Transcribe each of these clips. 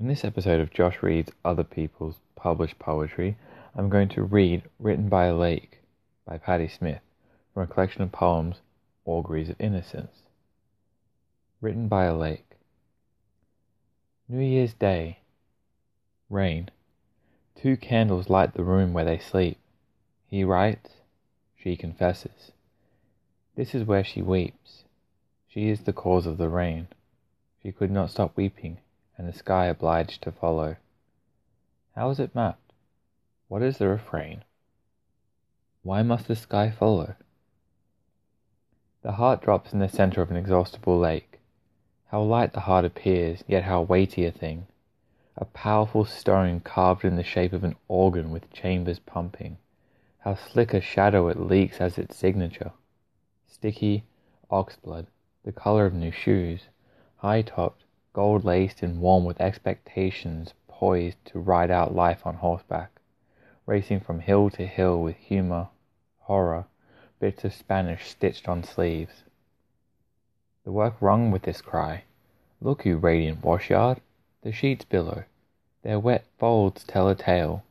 In this episode of Josh Reads Other People's Published Poetry, I'm going to read Written by a Lake by Patti Smith from a collection of poems, Auguries of Innocence. Written by a Lake. New Year's Day. Rain. Two candles light the room where they sleep. He writes, she confesses. This is where she weeps. She is the cause of the rain. She could not stop weeping and the sky obliged to follow. How is it mapped? What is the refrain? Why must the sky follow? The heart drops in the centre of an exhaustible lake. How light the heart appears, yet how weighty a thing. A powerful stone carved in the shape of an organ with chambers pumping. How slick a shadow it leaks as its signature. Sticky, oxblood, the colour of new shoes, high topped, gold laced and warm with expectations, poised to ride out life on horseback, racing from hill to hill with humour, horror, bits of Spanish stitched on sleeves. The work rung with this cry Look, you radiant washyard, the sheets billow, their wet folds tell a tale.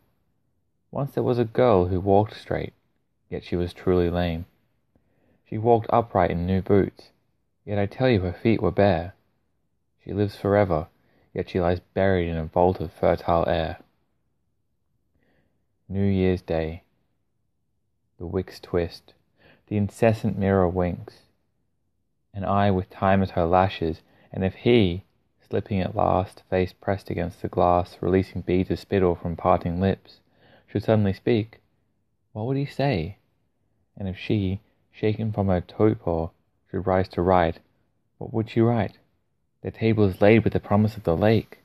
Once there was a girl who walked straight, yet she was truly lame. She walked upright in new boots, yet I tell you her feet were bare. She lives forever, yet she lies buried in a vault of fertile air. New Year's Day. The wicks twist, the incessant mirror winks, and I with time at her lashes, and if he, slipping at last, face pressed against the glass, releasing beads of spittle from parting lips, should suddenly speak, what would he say? And if she, shaken from her torpor, should rise to write, what would she write? The table is laid with the promise of the lake.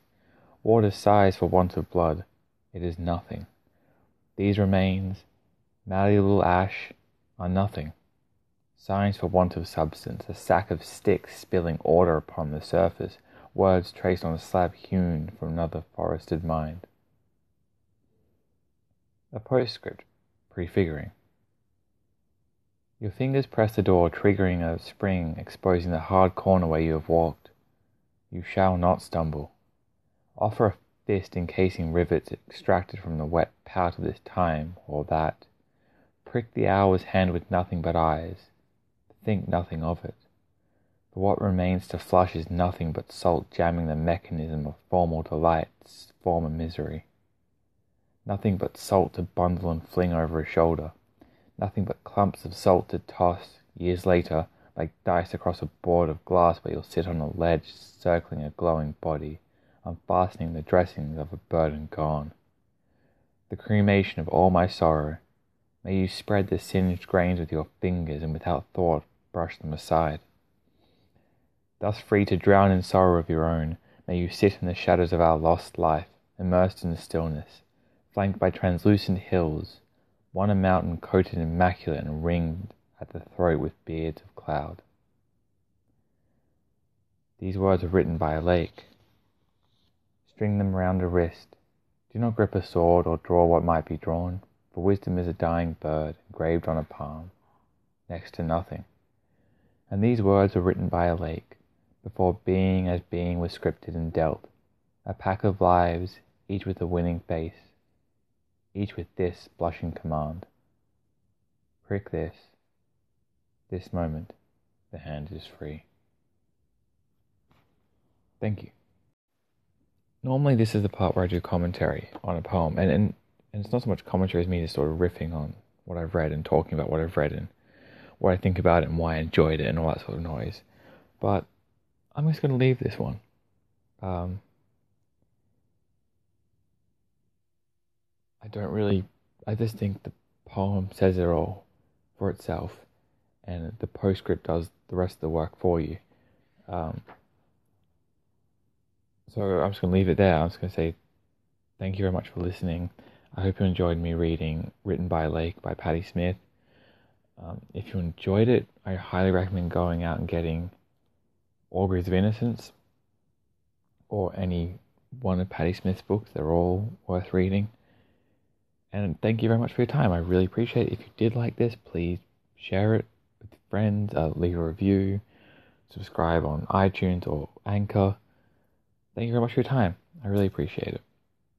Water sighs for want of blood. It is nothing. These remains, malleable ash, are nothing. Signs for want of substance, a sack of sticks spilling order upon the surface, words traced on a slab hewn from another forested mind. A postscript, prefiguring. Your fingers press the door, triggering a spring, exposing the hard corner where you have walked. You shall not stumble. Offer a fist encasing rivets extracted from the wet pout of this time or that. Prick the hour's hand with nothing but eyes. Think nothing of it. For what remains to flush is nothing but salt jamming the mechanism of formal delights, former misery. Nothing but salt to bundle and fling over a shoulder. Nothing but clumps of salt to toss, years later, like dice across a board of glass where you'll sit on a ledge circling a glowing body, unfastening the dressings of a burden gone. The cremation of all my sorrow, may you spread the singed grains with your fingers and without thought brush them aside. Thus free to drown in sorrow of your own, may you sit in the shadows of our lost life, immersed in the stillness, flanked by translucent hills, one a mountain coated immaculate and ringed at the throat with beards of cloud. These words are written by a lake. String them round a wrist. Do not grip a sword or draw what might be drawn, for wisdom is a dying bird engraved on a palm, next to nothing. And these words were written by a lake, before being as being was scripted and dealt, a pack of lives, each with a winning face, each with this blushing command. Prick this, this moment, the hand is free. Thank you. Normally, this is the part where I do commentary on a poem, and, and, and it's not so much commentary as me just sort of riffing on what I've read and talking about what I've read and what I think about it and why I enjoyed it and all that sort of noise. But I'm just going to leave this one. Um, I don't really, I just think the poem says it all for itself and the postscript does the rest of the work for you. Um, so I'm just going to leave it there. I'm just going to say thank you very much for listening. I hope you enjoyed me reading Written by Lake by Patti Smith. Um, if you enjoyed it, I highly recommend going out and getting Auguries of Innocence or any one of Patti Smith's books. They're all worth reading. And thank you very much for your time. I really appreciate it. If you did like this, please share it friends, uh, leave a review, subscribe on iTunes or Anchor. Thank you very much for your time. I really appreciate it.